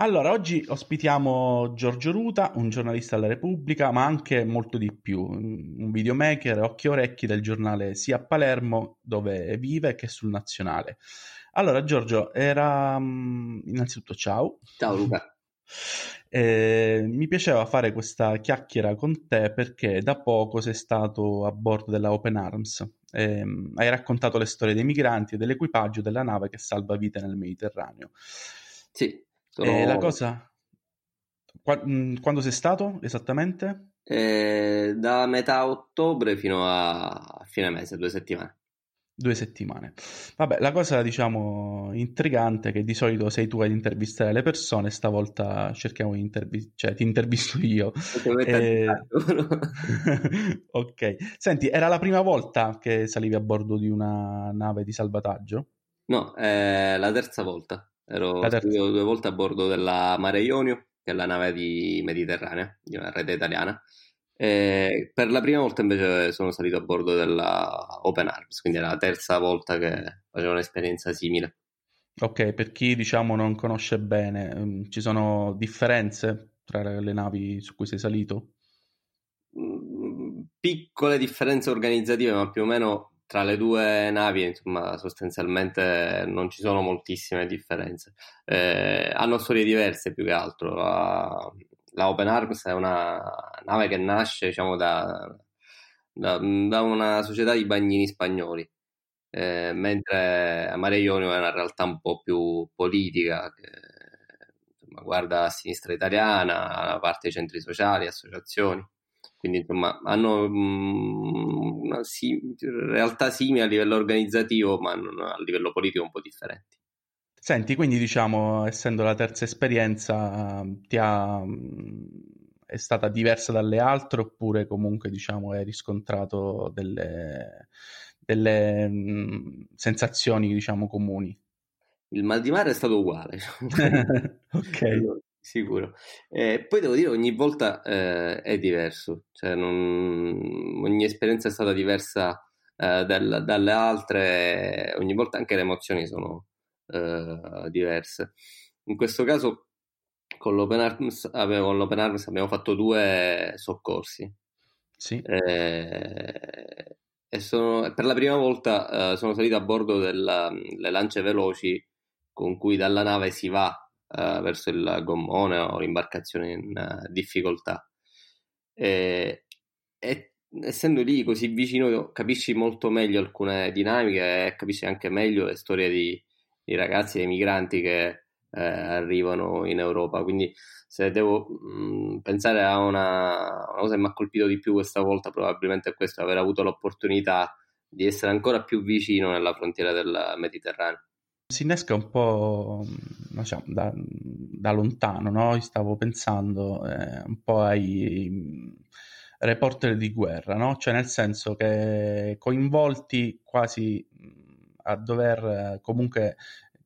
Allora, oggi ospitiamo Giorgio Ruta, un giornalista della Repubblica, ma anche molto di più, un videomaker, occhi e orecchi del giornale sia a Palermo, dove vive, che sul Nazionale. Allora, Giorgio, era mm, innanzitutto ciao. Ciao Luca. Eh, mi piaceva fare questa chiacchiera con te perché da poco sei stato a bordo della Open Arms. Eh, hai raccontato le storie dei migranti e dell'equipaggio della nave che salva vite nel Mediterraneo. Sì. Sono... Eh, la cosa... Qua... Quando sei stato esattamente? Eh, da metà ottobre fino a fine mese, due settimane. Due settimane. Vabbè, la cosa diciamo intrigante è che di solito sei tu ad intervistare le persone, stavolta cerchiamo di intervistare, cioè ti intervisto io. E... ok. Senti, era la prima volta che salivi a bordo di una nave di salvataggio? No, è la terza volta. Ero terza... due volte a bordo della Mare Ionio, che è la nave di Mediterranea, di una rete italiana. E per la prima volta invece sono salito a bordo della Open Arms, quindi è la terza volta che facevo un'esperienza simile. Ok, per chi diciamo non conosce bene, mm, ci sono differenze tra le navi su cui sei salito? Mm, piccole differenze organizzative, ma più o meno tra le due navi, insomma, sostanzialmente non ci sono moltissime differenze. Eh, hanno storie diverse più che altro. La, la, Open Arms è una nave che nasce, diciamo, da, da, da una società di bagnini spagnoli, eh, mentre Mare Ionio è una realtà un po' più politica, che insomma, guarda a sinistra italiana, a parte dei centri sociali, associazioni. Quindi insomma hanno mh, una sim- realtà simili a livello organizzativo, ma a livello politico un po' differenti. Senti, quindi diciamo, essendo la terza esperienza, ti ha, è stata diversa dalle altre oppure comunque diciamo hai riscontrato delle, delle mh, sensazioni diciamo comuni? Il mal di mare è stato uguale. ok sicuro. Eh, poi devo dire, ogni volta eh, è diverso, cioè non... ogni esperienza è stata diversa eh, dal, dalle altre, ogni volta anche le emozioni sono eh, diverse. In questo caso con l'Open Arms, avevo, con l'Open Arms abbiamo fatto due soccorsi. Sì. Eh, e sono, per la prima volta eh, sono salito a bordo delle lance veloci con cui dalla nave si va uh, verso il gommone o l'imbarcazione in uh, difficoltà. E, e, essendo lì così vicino capisci molto meglio alcune dinamiche e capisci anche meglio le storie di, di ragazzi e migranti che eh, arrivano in Europa. Quindi se devo mh, mm, pensare a una, una, cosa che mi ha colpito di più questa volta, probabilmente è questo, aver avuto l'opportunità di essere ancora più vicino nella frontiera del Mediterraneo si innesca un po' diciamo, da, da, lontano, no? Stavo pensando eh, un po' ai reporter di guerra, no? Cioè nel senso che coinvolti quasi a dover comunque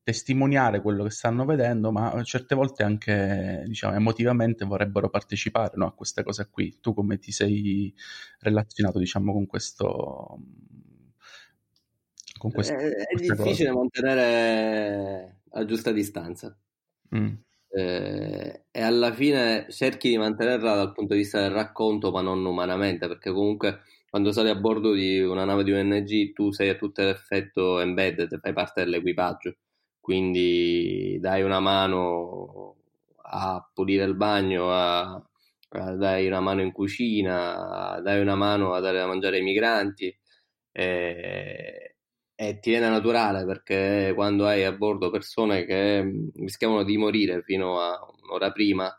testimoniare quello che stanno vedendo, ma certe volte anche diciamo, emotivamente vorrebbero partecipare no? a queste cose qui. Tu come ti sei relazionato diciamo, con questo con questa, è, è difficile cosa. mantenere la giusta distanza. Mm. Eh, e alla fine cerchi di mantenerla dal punto di vista del racconto, ma non umanamente, perché comunque quando sali a bordo di una nave di ONG tu sei a tutto l'effetto embedded, fai parte dell'equipaggio, quindi dai una mano a pulire il bagno, a, a dai una mano in cucina, dai una mano a dare da mangiare ai migranti. E, e ti viene naturale perché quando hai a bordo persone che mm, rischiavano di morire fino a un'ora prima,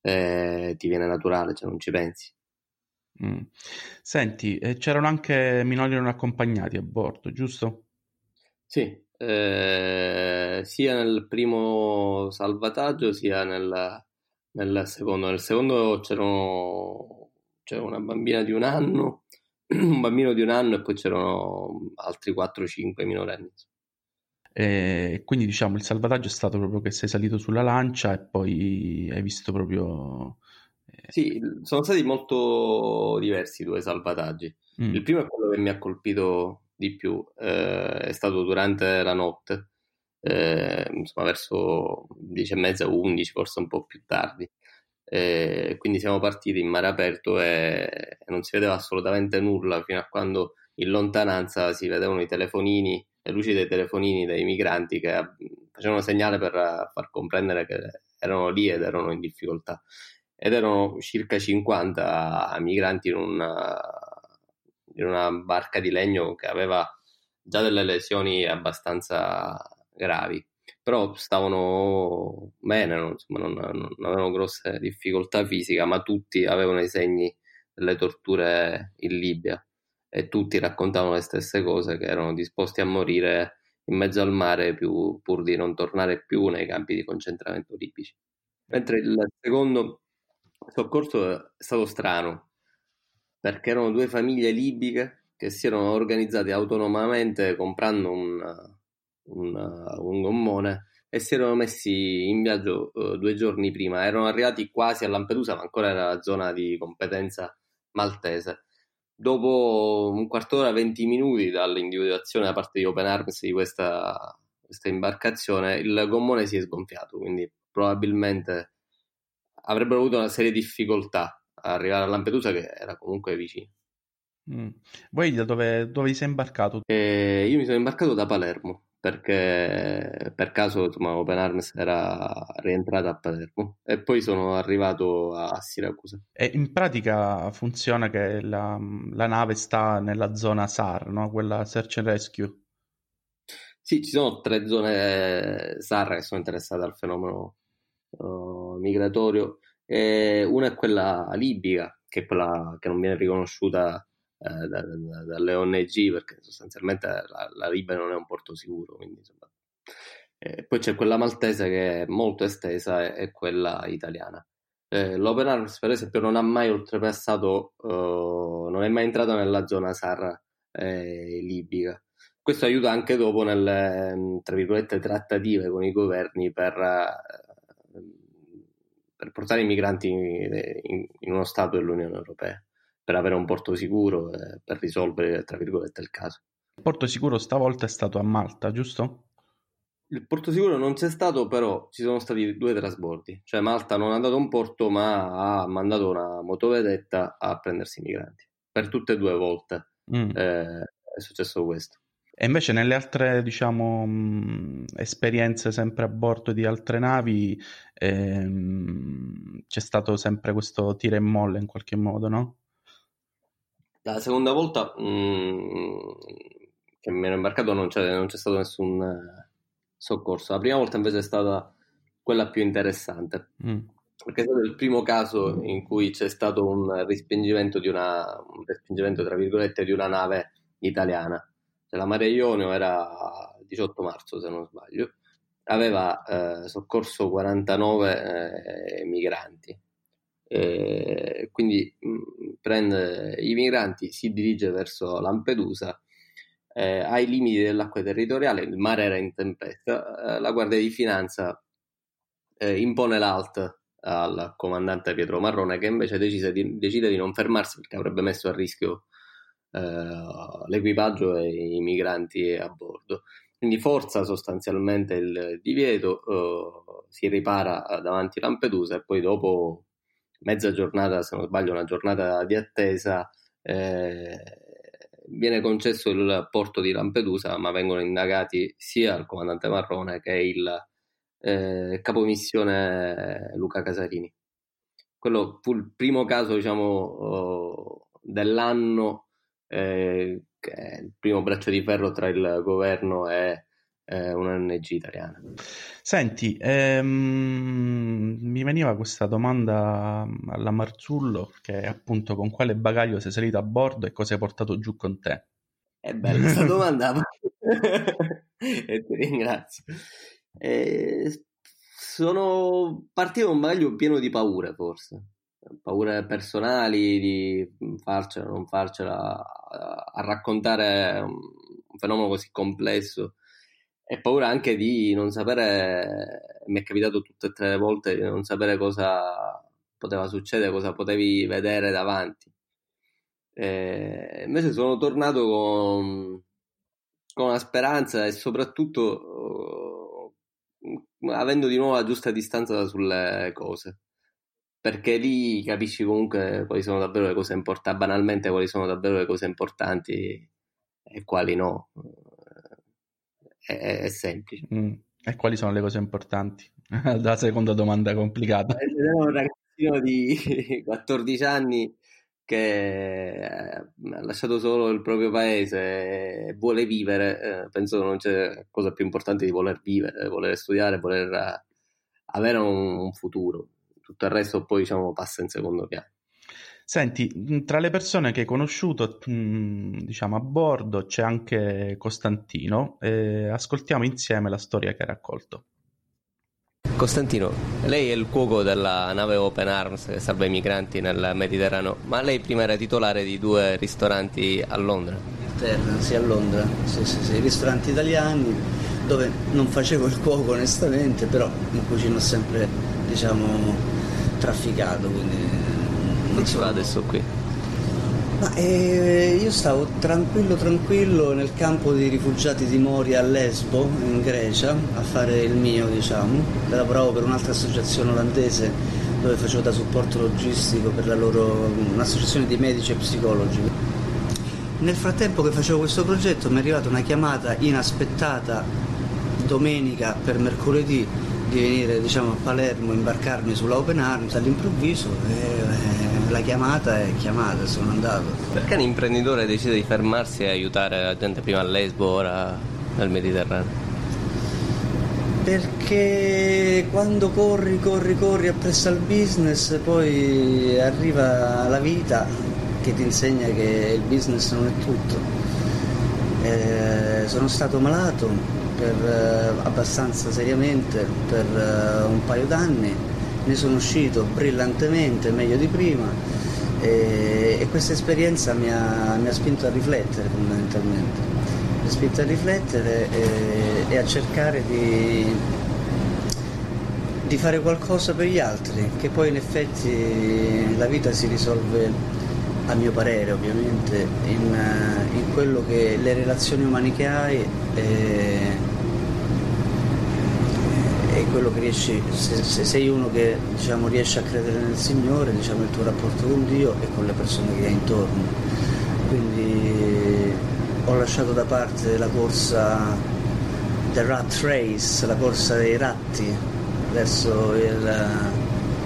eh, ti viene naturale, cioè non ci pensi. Mm. Senti, eh, c'erano anche minori non accompagnati a bordo, giusto? Sì, eh, sia nel primo salvataggio sia nel, nel secondo. Nel secondo c'erano, c'era una bambina di un anno un bambino di un anno e poi c'erano altri 4-5 minorenni. E quindi diciamo il salvataggio è stato proprio che sei salito sulla lancia e poi hai visto proprio... Eh... Sì, sono stati molto diversi i due salvataggi. Mm. Il primo è quello che mi ha colpito di più, eh, è stato durante la notte. eh, insomma verso 10 e mezza, 11, forse un po' più tardi. Eh, quindi siamo partiti in mare aperto e, non si vedeva assolutamente nulla fino a quando in lontananza si vedevano i telefonini, le luci dei telefonini dei migranti che facevano segnale per far comprendere che erano lì ed erano in difficoltà. Ed erano circa 50 migranti in una, in una barca di legno che aveva già delle lesioni abbastanza gravi, però stavano bene, non, insomma, non, non avevano grosse difficoltà fisiche, ma tutti avevano i segni delle torture in Libia e tutti raccontavano le stesse cose, che erano disposti a morire in mezzo al mare più, pur di non tornare più nei campi di concentramento libici. Mentre il secondo soccorso è stato strano, perché erano due famiglie libiche che si erano organizzate autonomamente comprando un, un, un gommone e si erano messi in viaggio uh, due giorni prima. Erano arrivati quasi a Lampedusa, ma ancora era la zona di competenza maltese. Dopo un quarto d'ora, 20 minuti dall'individuazione da parte di Open Arms di questa, questa imbarcazione, il gommone si è sgonfiato, quindi probabilmente avrebbero avuto una serie di difficoltà a arrivare a Lampedusa che era comunque vicino. Mm. Voi da dove, dove sei imbarcato? Eh, io mi sono imbarcato da Palermo perché per caso insomma, Open Arms era rientrata a Palermo e poi sono arrivato a Siracusa. E in pratica funziona che la, la nave sta nella zona SAR, no? quella Search and Rescue? Sì, ci sono tre zone SAR che sono interessate al fenomeno uh, migratorio. E una è quella libica, che è quella che non viene riconosciuta eh, da, da, dalle ONG perché sostanzialmente la, la, Libia non è un porto sicuro. Quindi, insomma. Eh, poi c'è quella maltese che è molto estesa e, e quella italiana. Eh, L'Open Arms, per esempio, non ha mai oltrepassato, uh, non è mai entrato nella zona SAR eh, libica. Questo aiuta anche dopo nelle virgolette trattative con i governi per, per portare i migranti in, in uno Stato dell'Unione Europea per avere un porto sicuro e per risolvere, tra virgolette, il caso. Il porto sicuro stavolta è stato a Malta, giusto? Il porto sicuro non c'è stato, però ci sono stati due trasbordi. Cioè Malta non ha dato un porto, ma ha mandato una motovedetta a prendersi i migranti. Per tutte e due volte mm. eh, è successo questo. E invece nelle altre, diciamo, mh, esperienze sempre a bordo di altre navi ehm, c'è stato sempre questo tira e molle in qualche modo, no? La seconda volta mh, mm, che mi ero imbarcato non c'è, non c'è stato nessun eh, soccorso. La prima volta invece è stata quella più interessante. Mm. Perché è stato il primo caso in cui c'è stato un respingimento di una, un respingimento, tra virgolette, di una nave italiana. Cioè, la Mare Ionio era 18 marzo, se non sbaglio, aveva eh, soccorso 49 eh, migranti eh, quindi mh, mm, prende i migranti, si dirige verso Lampedusa, eh, ai limiti dell'acqua territoriale, il mare era in tempesta, eh, la Guardia di Finanza eh, impone l'alt al comandante Pietro Marrone che invece decise di, decide di non fermarsi perché avrebbe messo a rischio eh, l'equipaggio e i migranti a bordo. Quindi forza sostanzialmente il divieto, si ripara davanti a Lampedusa e poi dopo mezza giornata, se non sbaglio, una giornata di attesa, eh, viene concesso il porto di Lampedusa, ma vengono indagati sia il comandante Marrone che il eh, capomissione Luca Casarini. Quello fu il primo caso, diciamo, oh, dell'anno, eh, il primo braccio di ferro tra il governo e eh, un'ONG italiana. Senti, ehm, mi veniva questa domanda alla Marzullo, che è appunto con quale bagaglio sei salito a bordo e cosa hai portato giù con te? È bella questa domanda e ti ringrazio. Eh, sono partito un bagaglio pieno di paure, forse. Paure personali di farcela, non farcela, a raccontare un fenomeno così complesso e paura anche di non sapere, mi è capitato tutte e tre le volte di non sapere cosa poteva succedere, cosa potevi vedere davanti. E invece sono tornato con, con una speranza e soprattutto avendo di nuovo la giusta distanza sulle cose. Perché lì capisci comunque quali sono davvero le cose importanti, banalmente quali sono davvero le cose importanti e quali no. È, è semplice. Mm. E quali sono le cose importanti? La seconda domanda complicata. È un ragazzino di 14 anni che ha lasciato solo il proprio paese e vuole vivere, eh, penso che non c'è cosa più importante di voler vivere, voler studiare, voler eh, avere un, un futuro. Tutto il resto poi diciamo, passa in secondo piano. Senti, tra le persone che hai conosciuto, diciamo, a bordo c'è anche Costantino. Eh, ascoltiamo insieme la storia che ha raccolto. Costantino, lei è il cuoco della nave Open Arms che salva i migranti nel Mediterraneo, ma lei prima era titolare di due ristoranti a Londra. Terra, sì, a Londra, sì, sì, sì, ristoranti italiani dove non facevo il cuoco onestamente, però in cucina ho sempre, diciamo, trafficato, quindi... Non si va adesso qui? Ma eh, io stavo tranquillo tranquillo nel campo di rifugiati di Moria a Lesbo, in Grecia, a fare il mio, diciamo. Lavoravo per un'altra associazione olandese dove facevo da supporto logistico per la loro un'associazione di medici e psicologi. Nel frattempo che facevo questo progetto mi è arrivata una chiamata inaspettata domenica per mercoledì di venire diciamo, a Palermo, imbarcarmi sulla Open Arms all'improvviso e, e la chiamata è chiamata, sono andato. Perché un imprenditore decide di fermarsi e aiutare la gente prima a Lesbo, ora nel Mediterraneo? Perché quando corri, corri, corri appresso al business, poi arriva la vita che ti insegna che il business non è tutto. Eh, sono stato malato, per, eh, abbastanza seriamente per eh, un paio d'anni, ne sono uscito brillantemente, meglio di prima e, e questa esperienza mi ha, mi ha, spinto a riflettere fondamentalmente, mi ha spinto a riflettere e, e a cercare di, di fare qualcosa per gli altri, che poi in effetti la vita si risolve a mio parere ovviamente in, in quello che le relazioni umane che hai e, e quello che riesci se, se, sei uno che diciamo, riesce a credere nel Signore diciamo il tuo rapporto con Dio e con le persone che hai intorno quindi ho lasciato da parte la corsa the rat race la corsa dei ratti verso il,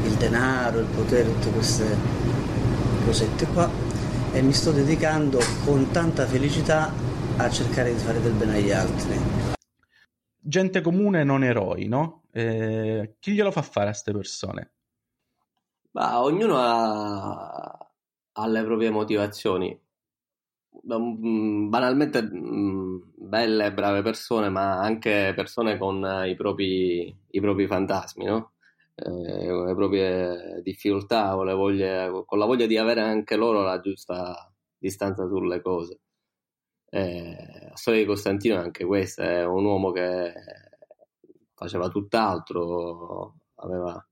il denaro il potere tutte queste cosette qua e mi sto dedicando con tanta felicità a cercare di fare del bene agli altri. Gente comune, non eroi, no? Eh, chi glielo fa fare a queste persone? Ma ognuno ha, ha le proprie motivazioni. Mm, banalmente mm, belle brave persone, ma anche persone con i propri, i propri fantasmi, no? eh, le proprie difficoltà, con, voglie, con, la voglia di avere anche loro la giusta distanza sulle cose. Eh, la storia di Costantino è anche questa, è un uomo che faceva tutt'altro, aveva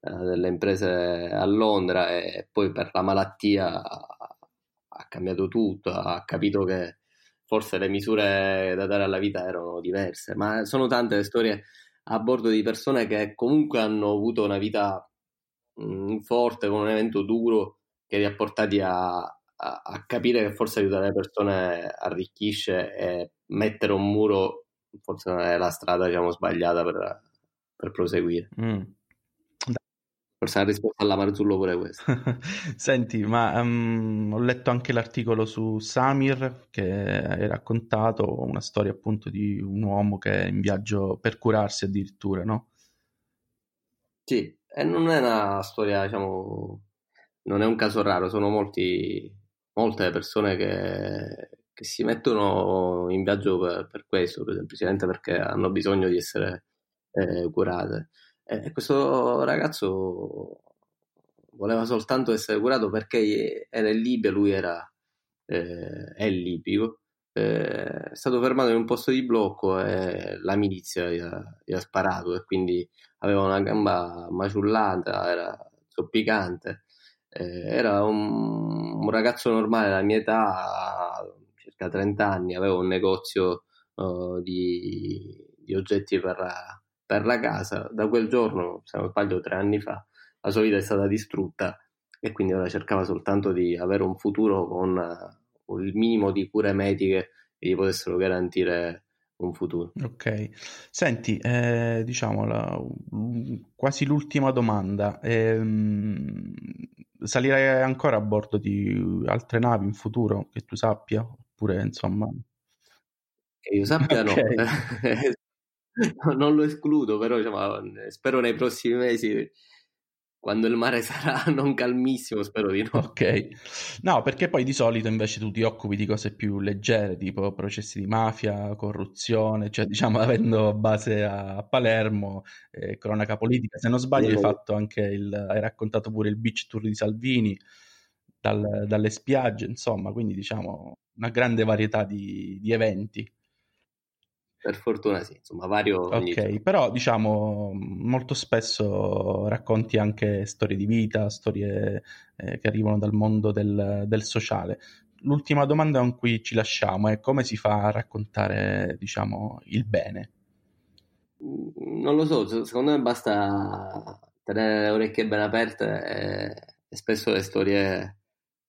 eh, delle imprese a Londra e poi per la malattia ha cambiato tutto, ha capito che forse le misure da dare alla vita erano diverse, ma sono tante le storie a bordo di persone che comunque hanno avuto una vita mh, mm, forte, con un evento duro, che li ha portati a, a, a, capire che forse aiutare le persone arricchisce e mettere un muro forse non è la strada diciamo, sbagliata per, per proseguire. Mm. Forse la risposta alla Marzullo pure questa. Senti, ma um, ho letto anche l'articolo su Samir che hai raccontato una storia appunto di un uomo che è in viaggio per curarsi addirittura, no? Sì, e non è una storia, diciamo, non è un caso raro, sono molti, molte persone che, che si mettono in viaggio per, per questo, semplicemente perché hanno bisogno di essere eh, curate. E questo ragazzo voleva soltanto essere curato perché era in Libia, lui era, eh, è libico, eh, è stato fermato in un posto di blocco e la milizia gli ha, gli ha sparato e quindi aveva una gamba maciullata, era zoppicante. Eh, era un, un, ragazzo normale della mia età, circa 30 anni, aveva un negozio uh, di, di oggetti per per la casa. Da quel giorno, se non sbaglio tre anni fa, la sua vita è stata distrutta e quindi ora cercava soltanto di avere un futuro con uh, il minimo di cure mediche che gli potessero garantire un futuro. Ok, senti, eh, diciamo la, quasi l'ultima domanda. Eh, salirai ancora a bordo di altre navi in futuro che tu sappia? Oppure insomma. Che io sappia, okay. no. non lo escludo, però diciamo, spero nei prossimi mesi quando il mare sarà non calmissimo, spero di no. Ok, no, perché poi di solito invece tu ti occupi di cose più leggere, tipo processi di mafia, corruzione, cioè diciamo avendo base a Palermo, eh, cronaca politica. Se non sbaglio, hai fatto anche il, hai raccontato pure il beach tour di Salvini dal, dalle spiagge, insomma, quindi diciamo una grande varietà di, di eventi. Per fortuna sì, insomma, vario. Ok, però diciamo molto spesso racconti anche storie di vita, storie eh, che arrivano dal mondo del, del, sociale. L'ultima domanda con cui ci lasciamo è come si fa a raccontare, diciamo, il bene? Mm, non lo so, secondo me basta tenere le orecchie ben aperte e, e spesso le storie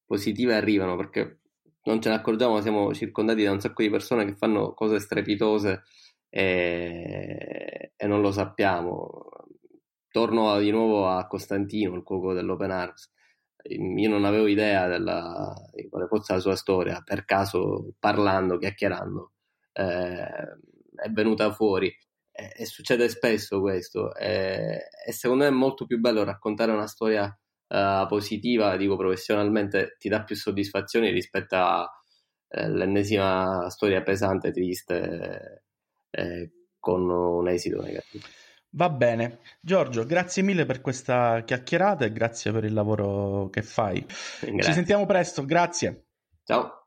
positive arrivano perché non ce ne accorgiamo, siamo circondati da un sacco di persone che fanno cose strepitose e, e non lo sappiamo. Torno di nuovo a Costantino, il cuoco dell'Open Arms. Io non avevo idea della, di quale fosse la sua storia, per caso parlando, chiacchierando, eh, è venuta fuori. E, e succede spesso questo. E, e secondo me è molto più bello raccontare una storia uh, positiva, dico professionalmente, ti dà più soddisfazioni rispetto all'ennesima eh, storia pesante, triste, eh, con un esito negativo. Va bene, Giorgio, grazie mille per questa chiacchierata e grazie per il lavoro che fai. Grazie. Ci sentiamo presto, grazie. Ciao.